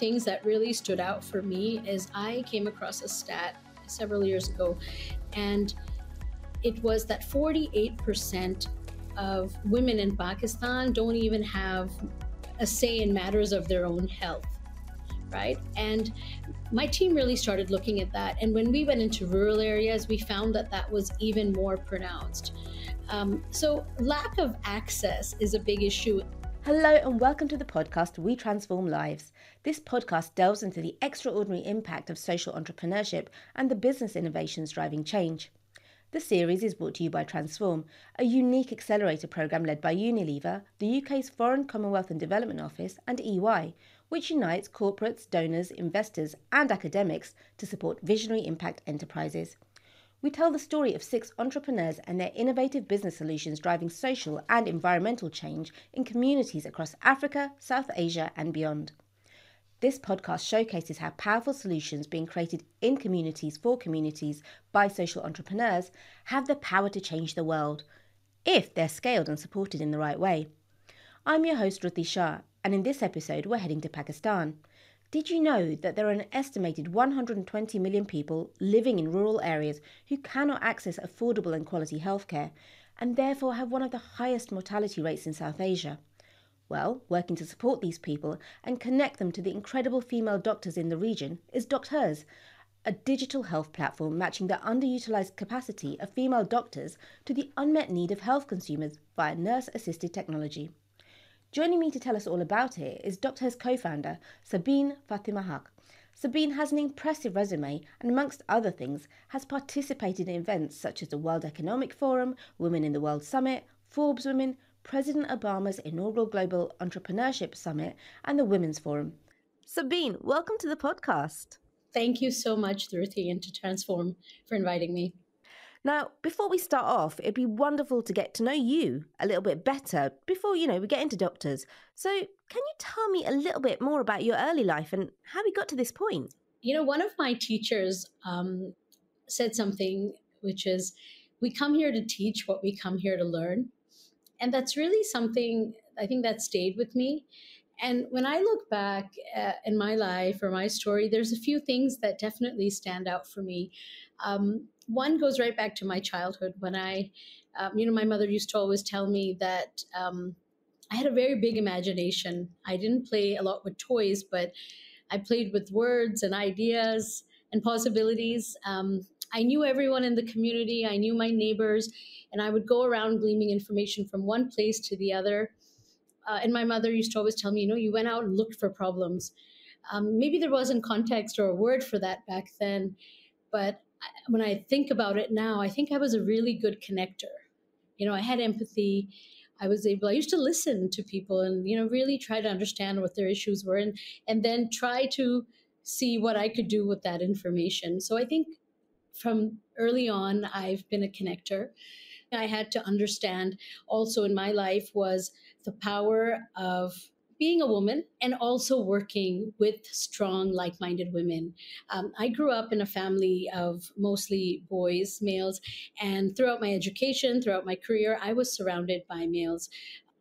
things that really stood out for me is I came across a stat several years ago, and it was that 48% of women in Pakistan don't even have a say in matters of their own health right? And my team really started looking at that. And when we went into rural areas, we found that that was even more pronounced. Um, so, lack of access is a big issue. Hello, and welcome to the podcast We Transform Lives. This podcast delves into the extraordinary impact of social entrepreneurship and the business innovations driving change. The series is brought to you by Transform, a unique accelerator program led by Unilever, the UK's Foreign, Commonwealth and Development Office, and EY, which unites corporates, donors, investors, and academics to support visionary impact enterprises. We tell the story of six entrepreneurs and their innovative business solutions driving social and environmental change in communities across Africa, South Asia, and beyond. This podcast showcases how powerful solutions being created in communities for communities by social entrepreneurs have the power to change the world, if they're scaled and supported in the right way. I'm your host, Dhruti Shah, and in this episode, we're heading to Pakistan. Did you know that there are an estimated 120 million people living in rural areas who cannot access affordable and quality healthcare, and therefore have one of the highest mortality rates in South Asia? Well, working to support these people and connect them to the incredible female doctors in the region is DoctHERS, a digital health platform matching the underutilized capacity of female doctors to the unmet need of health consumers via nurse assisted technology. Joining me to tell us all about it is DoctHERS co founder Säbeen Fatima Haque. Säbeen has an impressive resume and, amongst other things, has participated in events such as the World Economic Forum, Women in the World Summit, Forbes Women, President Obama's inaugural Global Entrepreneurship Summit, and the Women's Forum. Säbeen, welcome to the podcast. Thank you so much, Dhruti, and to Transform for inviting me. Now, before we start off, it'd be wonderful to get to know you a little bit better before, you know, we get into DoctHERS. So, can you tell me a little bit more about your early life and how we got to this point? You know, one of my teachers um, said something which is, we come here to teach what we come here to learn. And that's really something I think that stayed with me. And when I look back uh, in my life or my story, there's a few things that definitely stand out for me. Um, one goes right back to my childhood when I, um, you know, my mother used to always tell me that um, I had a very big imagination. I didn't play a lot with toys, but I played with words and ideas and possibilities. Um, I knew everyone in the community, I knew my neighbors, and I would go around gleaming information from one place to the other. Uh, and my mother used to always tell me, you know, you went out and looked for problems. Um, maybe there wasn't context or a word for that back then, but when I think about it now, I think I was a really good connector. You know, I had empathy. I was able. I used to listen to people and you know really try to understand what their issues were, and and then try to see what I could do with that information. So I think from early on, I've been a connector. I had to understand also in my life was the power of being a woman and also working with strong, like minded women. Um, I grew up in a family of mostly boys, males, and throughout my education, throughout my career, I was surrounded by males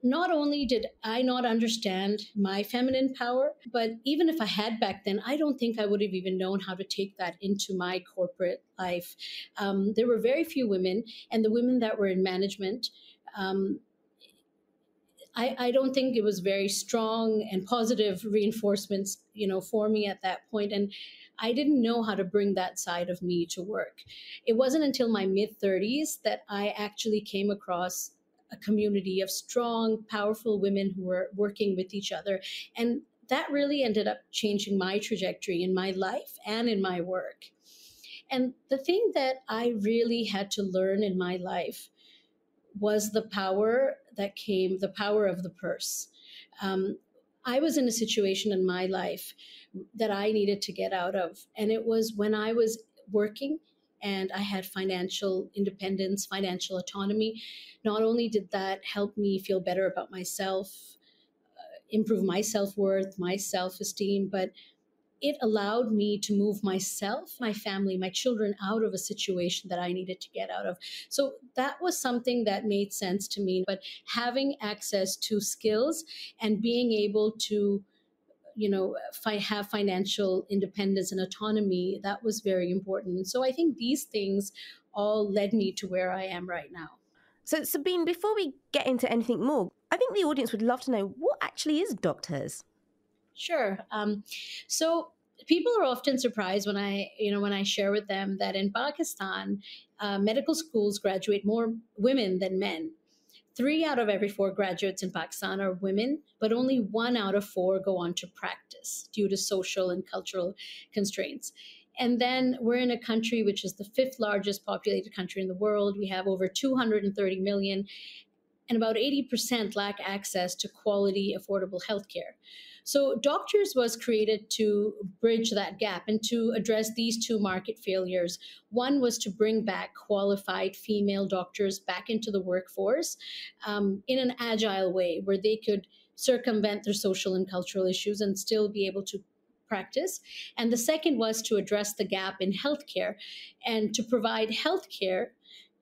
not only did I not understand my feminine power, but even if I had back then, I don't think I would have even known how to take that into my corporate life. Um, there were very few women, and the women that were in management um, I, I don't think it was very strong and positive reinforcements, you know, for me at that point. And I didn't know how to bring that side of me to work. It wasn't until my mid 30s that I actually came across a community of strong, powerful women who were working with each other. And that really ended up changing my trajectory in my life and in my work. And the thing that I really had to learn in my life was the power that came the power of the purse. Um, I was in a situation in my life that I needed to get out of. And it was when I was working and I had financial independence, financial autonomy. Not only did that help me feel better about myself, uh, improve my self worth, my self esteem, but it allowed me to move myself, my family, my children out of a situation that I needed to get out of. So that was something that made sense to me. But having access to skills and being able to you know fi- have financial independence and autonomy that was very important. So i think these things all led me to where i am right now. So Säbeen before we get into anything more i think the audience would love to know what actually is DoctHERS? Sure um, so people are often surprised when I, you know, when I share with them that in Pakistan, uh, medical schools graduate more women than men. Three out of every four graduates in Pakistan are women, but only one out of four go on to practice due to social and cultural constraints. And then we're in a country which is the fifth largest populated country in the world. We have over 230 million, and about 80% lack access to quality, affordable healthcare. So, DoctHERS was created to bridge that gap and to address these two market failures. One was to bring back qualified female doctors back into the workforce um, in an agile way where they could circumvent their social and cultural issues and still be able to practice. And the second was to address the gap in healthcare and to provide healthcare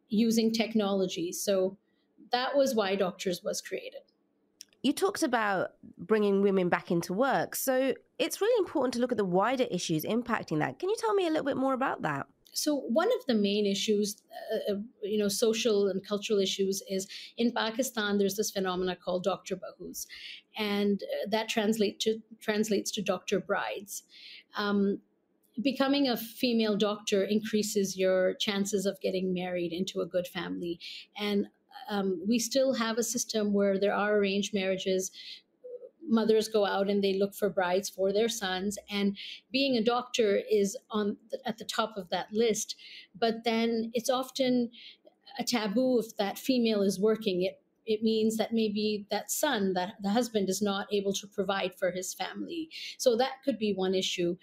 using technology. So that was why DoctHERS was created. You talked about bringing women back into work. So it's really important to look at the wider issues impacting that. Can you tell me a little bit more about that? So one of the main issues, uh, uh you know, social and cultural issues, is in Pakistan. There's this phenomena called doctor bahus, and uh, that translate to translates to doctor brides. Um, becoming a female doctor increases your chances of getting married into a good family and um, we still have a system where there are arranged marriages. Mothers go out and they look for brides for their sons and being a doctor is on the, at the top of that list. But then it's often a taboo if that female is working. It it means that maybe that son that the husband is not able to provide for his family. So that could be one issue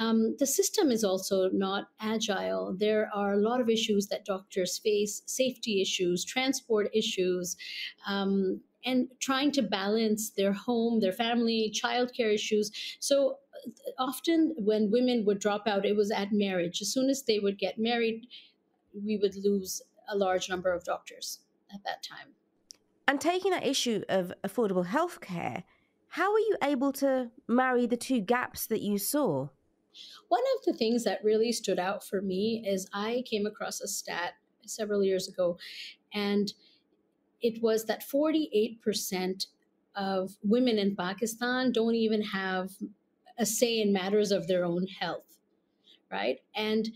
um, the system is also not agile. There are a lot of issues that doctors face safety issues, transport issues, um, and trying to balance their home, their family, childcare issues. So uh, often when women would drop out, it was at marriage. As soon as they would get married, we would lose a large number of doctors at that time. And taking that issue of affordable health care, how were you able to marry the two gaps that you saw? One of the things that really stood out for me is I came across a stat several years ago, and it was that 48% of women in Pakistan don't even have a say in matters of their own health, right? And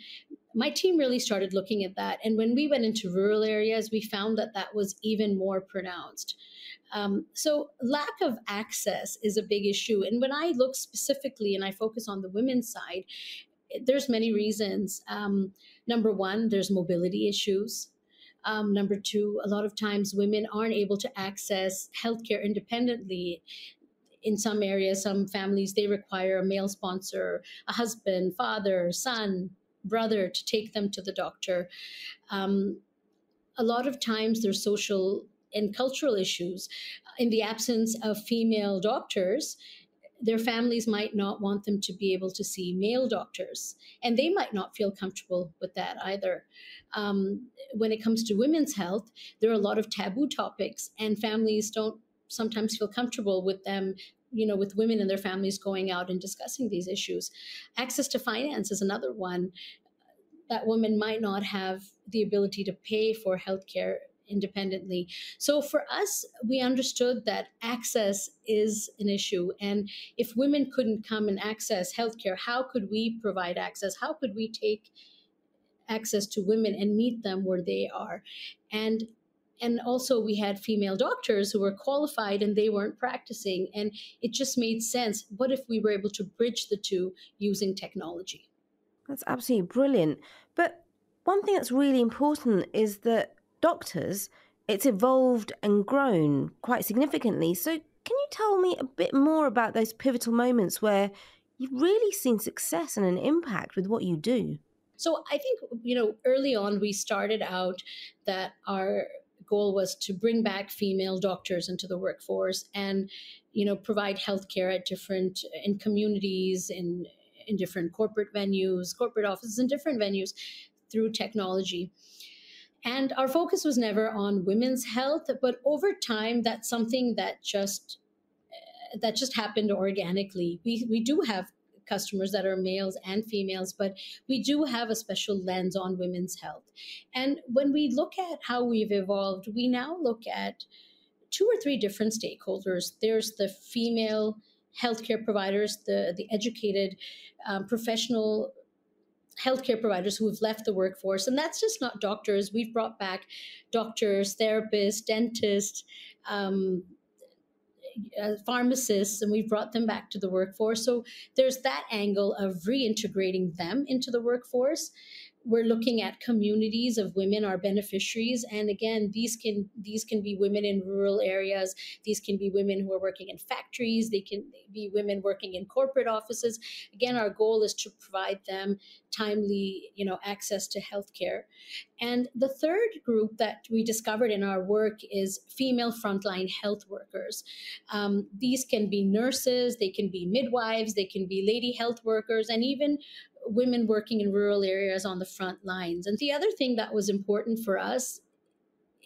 my team really started looking at that. And when we went into rural areas, we found that that was even more pronounced. Um, so lack of access is a big issue. And when I look specifically and I focus on the women's side, there's many reasons. Um, number one, there's mobility issues. Um, number two, a lot of times women aren't able to access healthcare independently. In some areas, some families, they require a male sponsor, a husband, father, son, brother to take them to the doctor. Um, a lot of times, there's social and cultural issues. In the absence of female doctors, their families might not want them to be able to see male doctors, and they might not feel comfortable with that either. Um, when it comes to women's health, there are a lot of taboo topics, and families don't sometimes feel comfortable with them you know with women and their families going out and discussing these issues access to finance is another one that women might not have the ability to pay for healthcare independently. So for us, we understood that access is an issue. And if women couldn't come and access healthcare, how could we provide access? How could we take access to women and meet them where they are? And and also we had female doctors who were qualified and they weren't practicing and it just made sense what if we were able to bridge the two using technology that's absolutely brilliant but one thing that's really important is that DoctHERS, it's evolved and grown quite significantly. So, can you tell me a bit more about those pivotal moments where you've really seen success and an impact with what you do? So, I think, you know, early on we started out that our goal was to bring back female doctors into the workforce and, you know, provide healthcare at different, in communities, in, in different corporate venues, corporate offices, and different venues through technology. And our focus was never on women's health, but over time, that's something that just that just happened organically. We we do have customers that are males and females, but we do have a special lens on women's health. And when we look at how we've evolved, we now look at two or three different stakeholders. There's the female healthcare providers, the, the educated um, professional healthcare providers who have left the workforce. And that's just not doctors. We've brought back doctors, therapists, dentists, um, uh, pharmacists and we've brought them back to the workforce. So there's that angle of reintegrating them into the workforce we're looking at communities of women are beneficiaries. And again these can these can be women in rural areas. These can be women who are working in factories. They can be women working in corporate offices. Again our goal is to provide them timely you know access to healthcare. And the third group that we discovered in our work is female frontline health workers. Um, these can be nurses they can be midwives they can be lady health workers and even women working in rural areas on the front lines. And the other thing that was important for us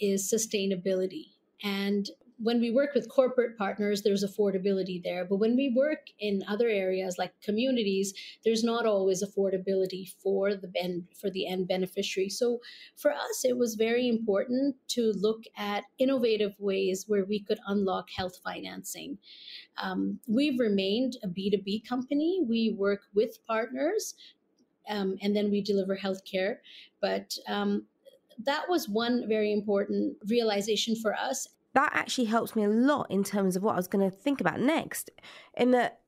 is sustainability. And when we work with corporate partners, there's affordability there. But when we work in other areas like communities, there's not always affordability for the ben- for the end beneficiary. So for us, it was very important to look at innovative ways where we could unlock health financing. Um, we've remained a B2B company. We work with partners um, and then we deliver healthcare. But um, that was one very important realization for us that actually helps me a lot in terms of what I was going to think about next. In that,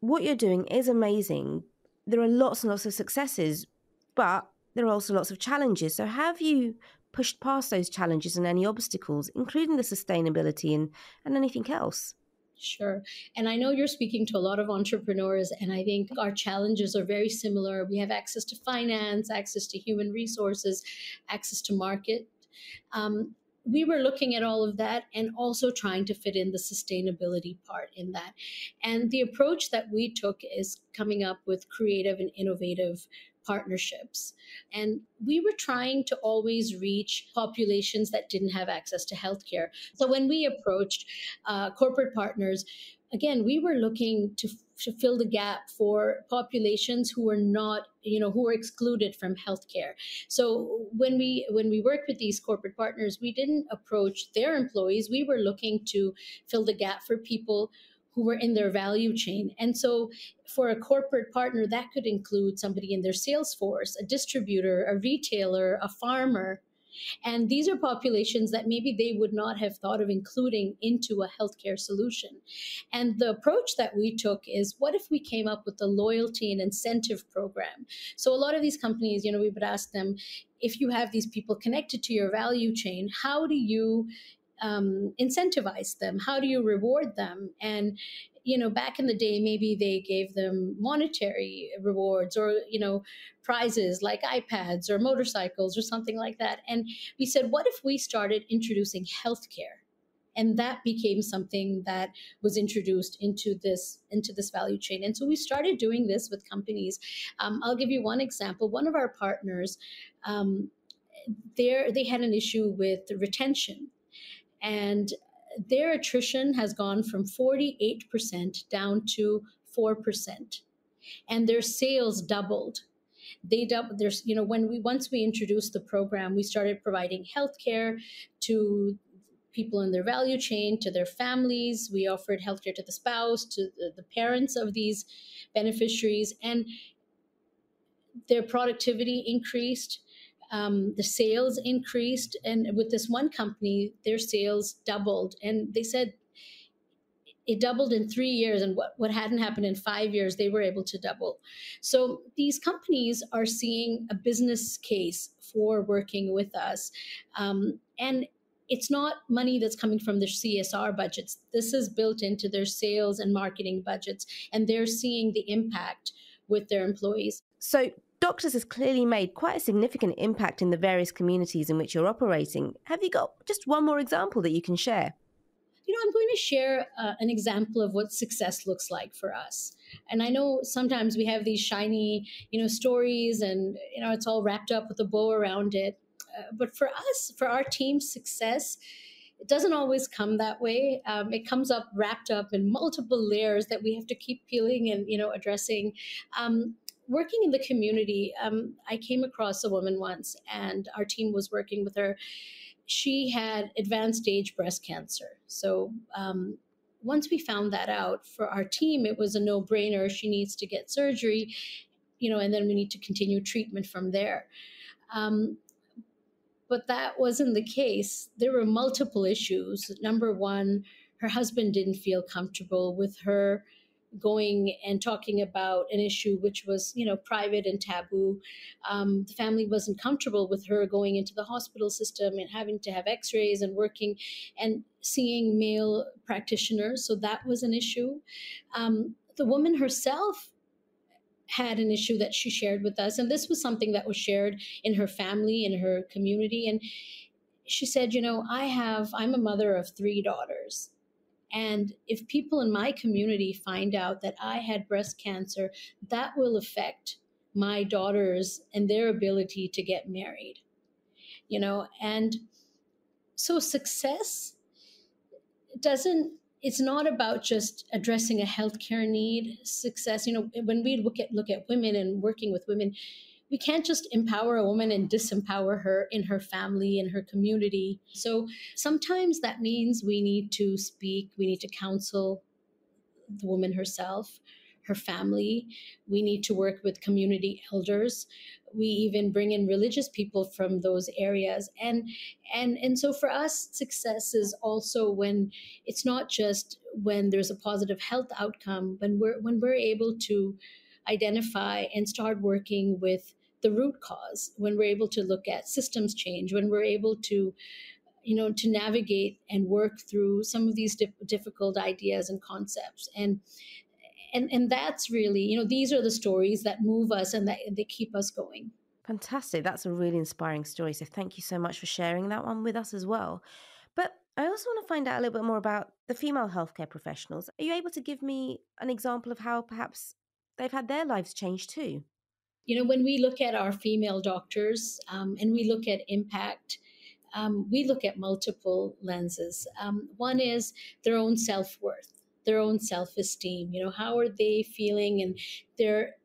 what you're doing is amazing. There are lots and lots of successes, but there are also lots of challenges. So, have you pushed past those challenges and any obstacles, including the sustainability and, and anything else? Sure. And I know you're speaking to a lot of entrepreneurs, and I think our challenges are very similar. We have access to finance, access to human resources, access to market. Um, we were looking at all of that and also trying to fit in the sustainability part in that. And the approach that we took is coming up with creative and innovative partnerships. And we were trying to always reach populations that didn't have access to healthcare. So when we approached uh, corporate partners, again, we were looking to, to fill the gap for populations who were not, you know, who were excluded from healthcare. So when we when we work with these corporate partners, we didn't approach their employees. We were looking to fill the gap for people who were in their value chain. And so for a corporate partner, that could include somebody in their sales force, a distributor, a retailer, a farmer, and these are populations that maybe they would not have thought of including into a healthcare solution. And the approach that we took is what if we came up with a loyalty and incentive program? So a lot of these companies, you know, we would ask them, if you have these people connected to your value chain, how do you um, incentivize them? How do you reward them? And you know, back in the day, maybe they gave them monetary rewards or, you know, prizes like iPads or motorcycles or something like that. And we said, what if we started introducing healthcare? and that became something that was introduced into this into this value chain and so we started doing this with companies um, i'll give you one example one of our partners um, there they had an issue with retention and their attrition has gone from 48% down to 4%. And their sales doubled. They doubled there's you know when we once we introduced the program, we started providing healthcare to people in their value chain, to their families. We offered healthcare to the spouse, to the, the parents of these beneficiaries, and their productivity increased um, the sales increased. And with this one company, their sales doubled. And they said it doubled in three years. And what, what hadn't happened in five years, they were able to double. So these companies are seeing a business case for working with us. Um, and it's not money that's coming from their CSR budgets. This is built into their sales and marketing budgets, and they're seeing the impact with their employees. So, DoctHERS has clearly made quite a significant impact in the various communities in which you're operating. Have you got just one more example that you can share? You know, I'm going to share uh, an example of what success looks like for us. And I know sometimes we have these shiny, you know, stories and, you know, it's all wrapped up with a bow around it. Uh, but for us, for our team's success, it doesn't always come that way. Um, it comes up wrapped up in multiple layers that we have to keep peeling and you know addressing. Um, working in the community, um, I came across a woman once, and our team was working with her. She had advanced stage breast cancer. So um, once we found that out for our team, it was a no brainer. She needs to get surgery, you know, and then we need to continue treatment from there. Um, but that wasn't the case. There were multiple issues. Number one, her husband didn't feel comfortable with her going and talking about an issue which was you know private and taboo. Um, the family wasn't comfortable with her going into the hospital system and having to have x-rays and working and seeing male practitioners so that was an issue. Um, the woman herself had an issue that she shared with us and this was something that was shared in her family in her community and she said you know i have i'm a mother of three daughters and if people in my community find out that I had breast cancer, that will affect my daughters and their ability to get married. You know, and so success doesn't it's not about just addressing a healthcare need success you know when we look at look at women and working with women we can't just empower a woman and disempower her in her family and her community. So sometimes that means we need to speak, we need to counsel the woman herself, her family. We need to work with community elders. We even bring in religious people from those areas. And and and so for us, success is also when it's not just when there's a positive health outcome, when we're when we're able to identify and start working with the root cause when we're able to look at systems change when we're able to you know to navigate and work through some of these difficult ideas and concepts. And and and that's really you know these are the stories that move us and that they keep us going. Fantastic. That's a really inspiring story. So thank you so much for sharing that one with us as well. But I also want to find out a little bit more about the female healthcare professionals. Are you able to give me an example of how perhaps they've had their lives changed too? You know, when we look at our female doctors um, and we look at impact, um, we look at multiple lenses. Um, one is their own self worth, their own self esteem. You know, how are they feeling, and they're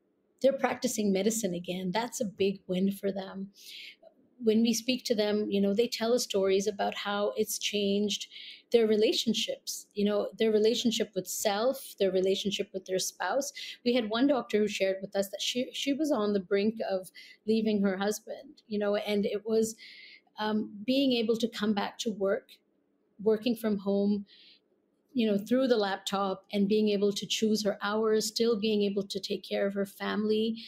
they're practicing medicine again. That's a big win for them when we speak to them, you know, they tell us stories about how it's changed their relationships, you know, their relationship with self, their relationship with their spouse. We had one doctor who shared with us that she she was on the brink of leaving her husband, you know, and it was um, being able to come back to work, working from home, you know, through the laptop and being able to choose her hours, still being able to take care of her family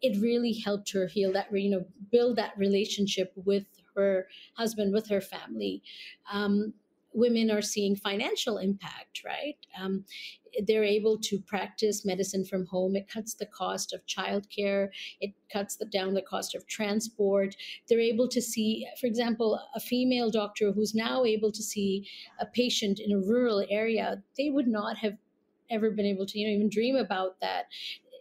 it really helped her heal that, you know, build that relationship with her husband, with her family. Um, women are seeing financial impact, right? Um, they're able to practice medicine from home. It cuts the cost of childcare. It cuts the, down the cost of transport. They're able to see, for example, a female doctor who's now able to see a patient in a rural area. They would not have ever been able to you know even dream about that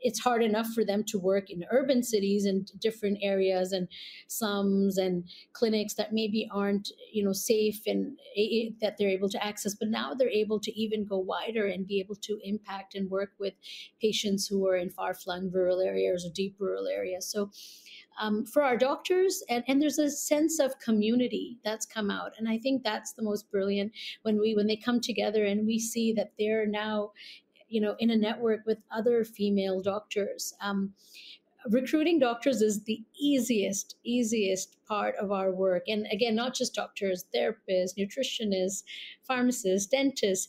it's hard enough for them to work in urban cities and different areas and slums and clinics that maybe aren't you know safe and that they're able to access but now they're able to even go wider and be able to impact and work with patients who are in far-flung rural areas or deep rural areas. So um, for our doctors and, and there's a sense of community that's come out and i think that's the most brilliant when we when they come together and we see that they're now you know in a network with other female doctors. Um, recruiting doctors is the easiest easiest part of our work. And again not just doctors therapists nutritionists pharmacists dentists.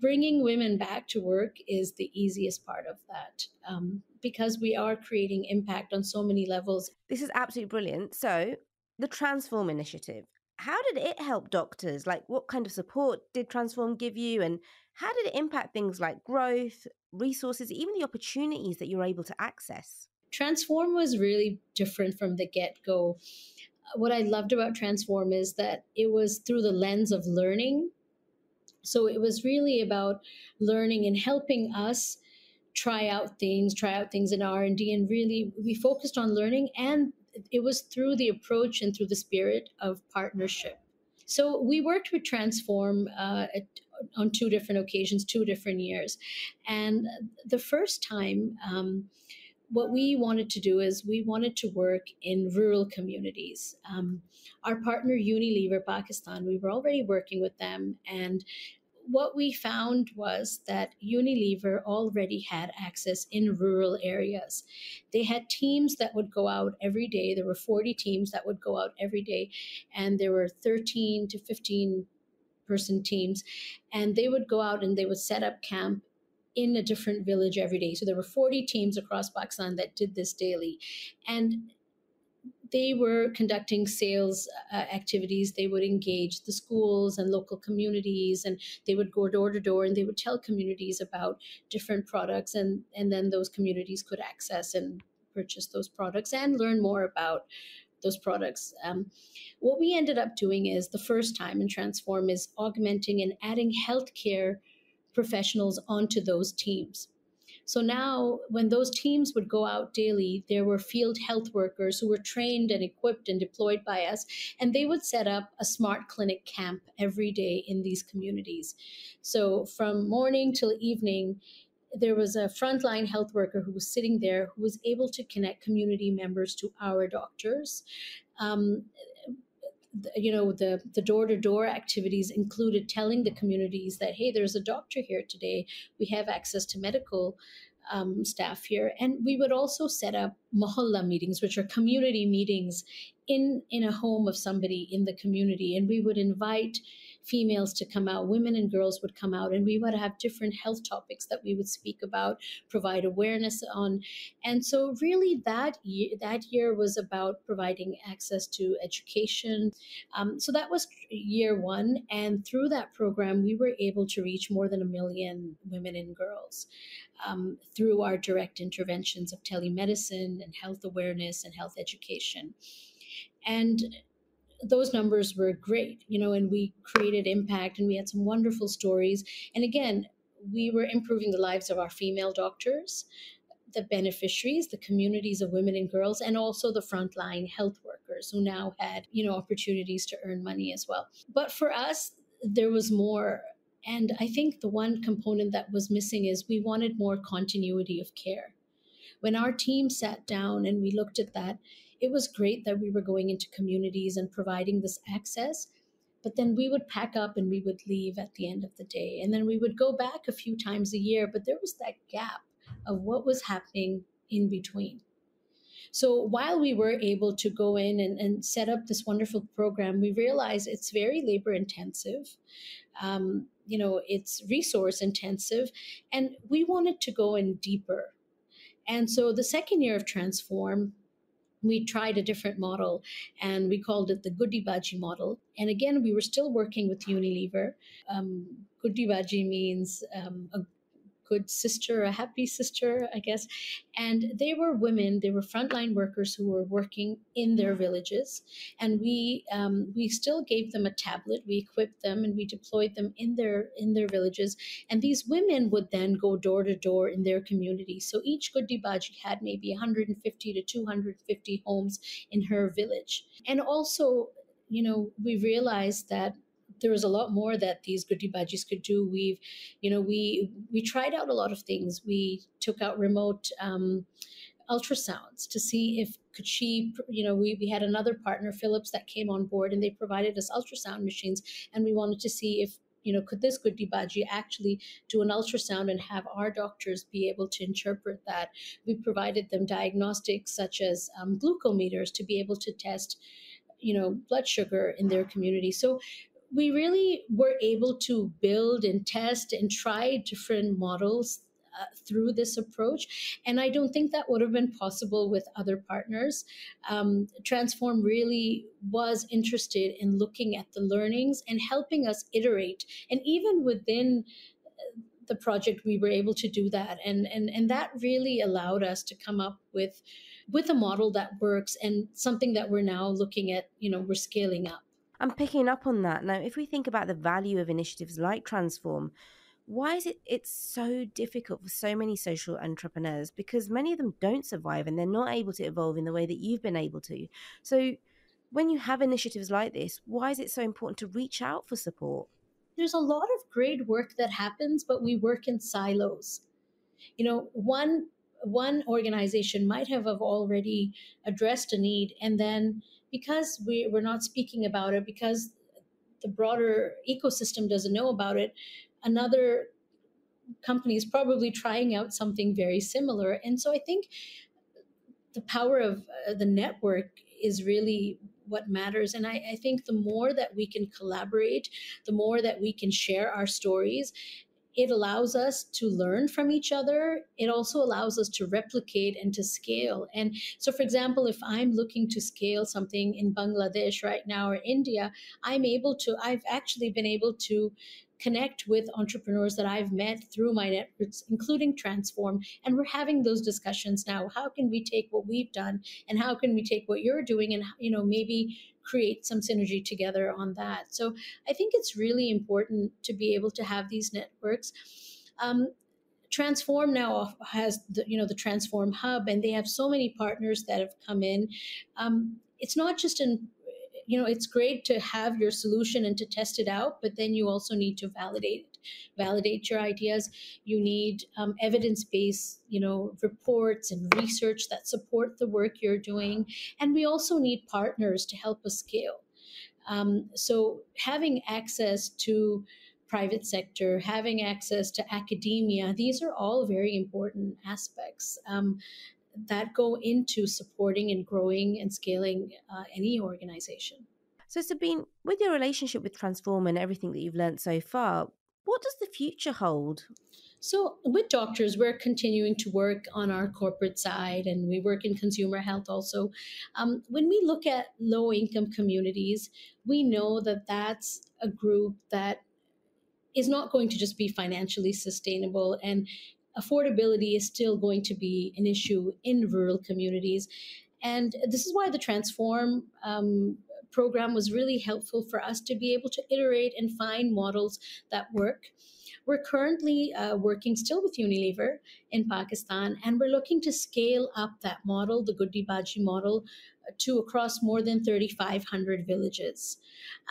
Bringing women back to work is the easiest part of that um, because we are creating impact on so many levels. This is absolutely brilliant. So the transform initiative how did it help DoctHERS like what kind of support did transform give you and how did it impact things like growth, resources, even the opportunities that you're able to access? Transform was really different from the get go. What I loved about Transform is that it was through the lens of learning. So it was really about learning and helping us try out things, try out things in R&D and really we focused on learning and it was through the approach and through the spirit of partnership So we worked with Transform uh, at, on two different occasions, two different years. And the first time, um, what we wanted to do is we wanted to work in rural communities. Um, our partner Unilever Pakistan, we were already working with them, and what we found was that Unilever already had access in rural areas. They had teams that would go out every day. There were 40 teams that would go out every day, and there were 13 to 15 person teams. And they would go out and they would set up camp in a different village every day. So there were 40 teams across Pakistan that did this daily. And they were conducting sales uh, activities. They would engage the schools and local communities, and they would go door to door and they would tell communities about different products, and and then those communities could access and purchase those products and learn more about those products. Um, what we ended up doing is the first time in Transform is augmenting and adding healthcare professionals onto those teams. So now, when those teams would go out daily, there were field health workers who were trained and equipped and deployed by us, and they would set up a smart clinic camp every day in these communities. So from morning till evening, there was a frontline health worker who was sitting there who was able to connect community members to our doctors. Um, you know the the door to door activities included telling the communities that hey there's a doctor here today. We have access to medical um, staff here. And we would also set up mohalla meetings which are community meetings in in a home of somebody in the community. And we would invite females to come out, women and girls would come out, and we would have different health topics that we would speak about, provide awareness on. And so, really, that year, that year was about providing access to education. Um, so, that was year one. And through that program, we were able to reach more than a million women and girls. Um, through our direct interventions of telemedicine and health awareness and health education. And those numbers were great, you know, and we created impact and we had some wonderful stories. And again, we were improving the lives of our female doctors, the beneficiaries, the communities of women and girls, and also the frontline health workers who now had, you know, opportunities to earn money as well. But for us, there was more. And I think the one component that was missing is we wanted more continuity of care. When our team sat down and we looked at that, it was great that we were going into communities and providing this access but then we would pack up and we would leave at the end of the day. And then we would go back a few times a year but there was that gap of what was happening in between. So while we were able to go in and, and set up this wonderful program we realized it's very labor intensive. Um, you know it's resource intensive and we wanted to go in deeper. And so the second year of transform we tried a different model and we called it the Guddi Baji model. And again, we were still working with Unilever. Um, Guddi Baji means um, a good sister, a happy sister, I guess. And they were women, they were frontline workers who were working in their villages. And we um, we still gave them a tablet, we equipped them, and we deployed them in their in their villages. And these women would then go door to door in their community. So each Guddi Baji had maybe 150 to 250 homes in her village. And also, you know, we realized that there was a lot more that these Guddi Bajis could do. We've, you know, we we tried out a lot of things. We took out remote um, ultrasounds to see if could she you know we, we had another partner philips that came on board and they provided us ultrasound machines and we wanted to see if you know could this Guddi Baji actually do an ultrasound and have our doctors be able to interpret that we provided them diagnostics such as um, glucometers to be able to test you know blood sugar in their community so we really were able to build and test and try different models uh, through this approach. And I don't think that would have been possible with other partners. Um, Transform really was interested in looking at the learnings and helping us iterate. And even within uh, the project, we were able to do that. And, and, and that really allowed us to come up with, with a model that works and something that we're now looking at, you know, we're scaling up. I'm picking up on that. Now, if we think about the value of initiatives like Transform, why is it it's so difficult for so many social entrepreneurs because many of them don't survive and they're not able to evolve in the way that you've been able to. So when you have initiatives like this, why is it so important to reach out for support? There's a lot of great work that happens, but we work in silos. You know, one one organization might have already addressed a need, and then because we, we're not speaking about it, because the broader ecosystem doesn't know about it, another company is probably trying out something very similar. And so I think the power of uh, the network is really what matters. And I, I, think the more that we can collaborate, the more that we can share our stories, it allows us to learn from each other. It also allows us to replicate and to scale. And so, for example, if I'm looking to scale something in Bangladesh right now or India, I'm able to, I've actually been able to connect with entrepreneurs that I've met through my networks, including Transform. And we're having those discussions now. How can we take what we've done and how can we take what you're doing and, you know, maybe create some synergy together on that. So I think it's really important to be able to have these networks. Um, Transform now has the you know the Transform Hub, and they have so many partners that have come in. Um, it's not just in you know it's great to have your solution and to test it out but then you also need to validate it validate your ideas. You need um, evidence-based you know reports and research that support the work you're doing. And we also need partners to help us scale. Um, so having access to private sector, having access to academia, these are all very important aspects. Um, that go into supporting and growing and scaling uh, any organization. So, Säbeen, with your relationship with Transform and everything that you've learned so far, what does the future hold? So, with DoctHERS, we're continuing to work on our corporate side and we work in consumer health also. Um, when we look at low income communities, we know that that's a group that is not going to just be financially sustainable and affordability is still going to be an issue in rural communities. And this is why the Transform um, program was really helpful for us to be able to iterate and find models that work. We're currently uh, working still with Unilever in Pakistan, and we're looking to scale up that model, the Guddi Baji model, to across more than 3,500 villages.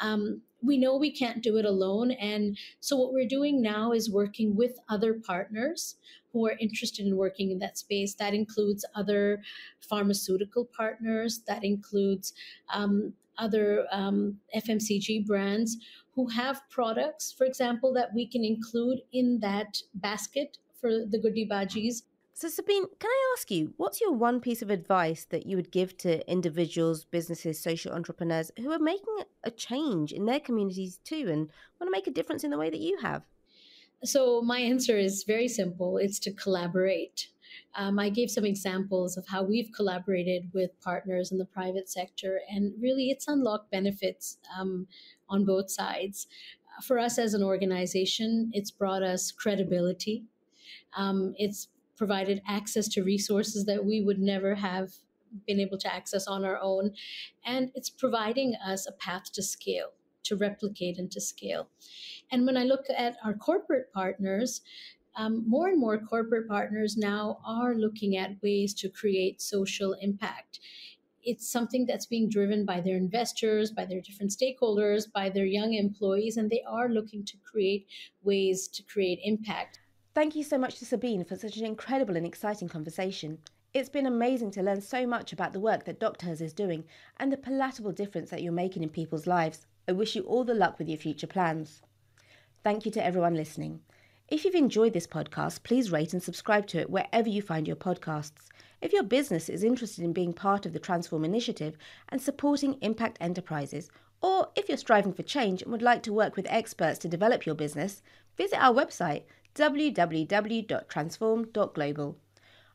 Um, we know we can't do it alone. And so, what we're doing now is working with other partners who are interested in working in that space. That includes other pharmaceutical partners, that includes um, other um, FMCG brands who have products, for example, that we can include in that basket for the Guddi Bajis so, Säbeen, can I ask you, what's your one piece of advice that you would give to individuals, businesses, social entrepreneurs who are making a change in their communities too and want to make a difference in the way that you have? So, my answer is very simple it's to collaborate. Um, I gave some examples of how we've collaborated with partners in the private sector, and really it's unlocked benefits um, on both sides. For us as an organization, it's brought us credibility. Um, it's provided access to resources that we would never have been able to access on our own. And it's providing us a path to scale, to replicate and to scale. And when I look at our corporate partners, um, more and more corporate partners now are looking at ways to create social impact. It's something that's being driven by their investors, by their different stakeholders, by their young employees, and they are looking to create ways to create impact. Thank you so much to Säbeen for such an incredible and exciting conversation. It's been amazing to learn so much about the work that DoctHERS is doing and the palatable difference that you're making in people's lives. I wish you all the luck with your future plans. Thank you to everyone listening. If you've enjoyed this podcast, please rate and subscribe to it wherever you find your podcasts. If your business is interested in being part of the Transform initiative and supporting impact enterprises, or if you're striving for change and would like to work with experts to develop your business, visit our website www.transform.global.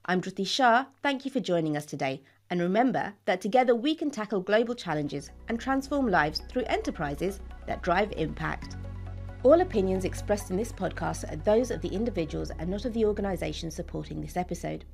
I'm Dhruti Shah. Thank you for joining us today. And remember that together we can tackle global challenges and transform lives through enterprises that drive impact. All opinions expressed in this podcast are those of the individuals and not of the organisations supporting this episode.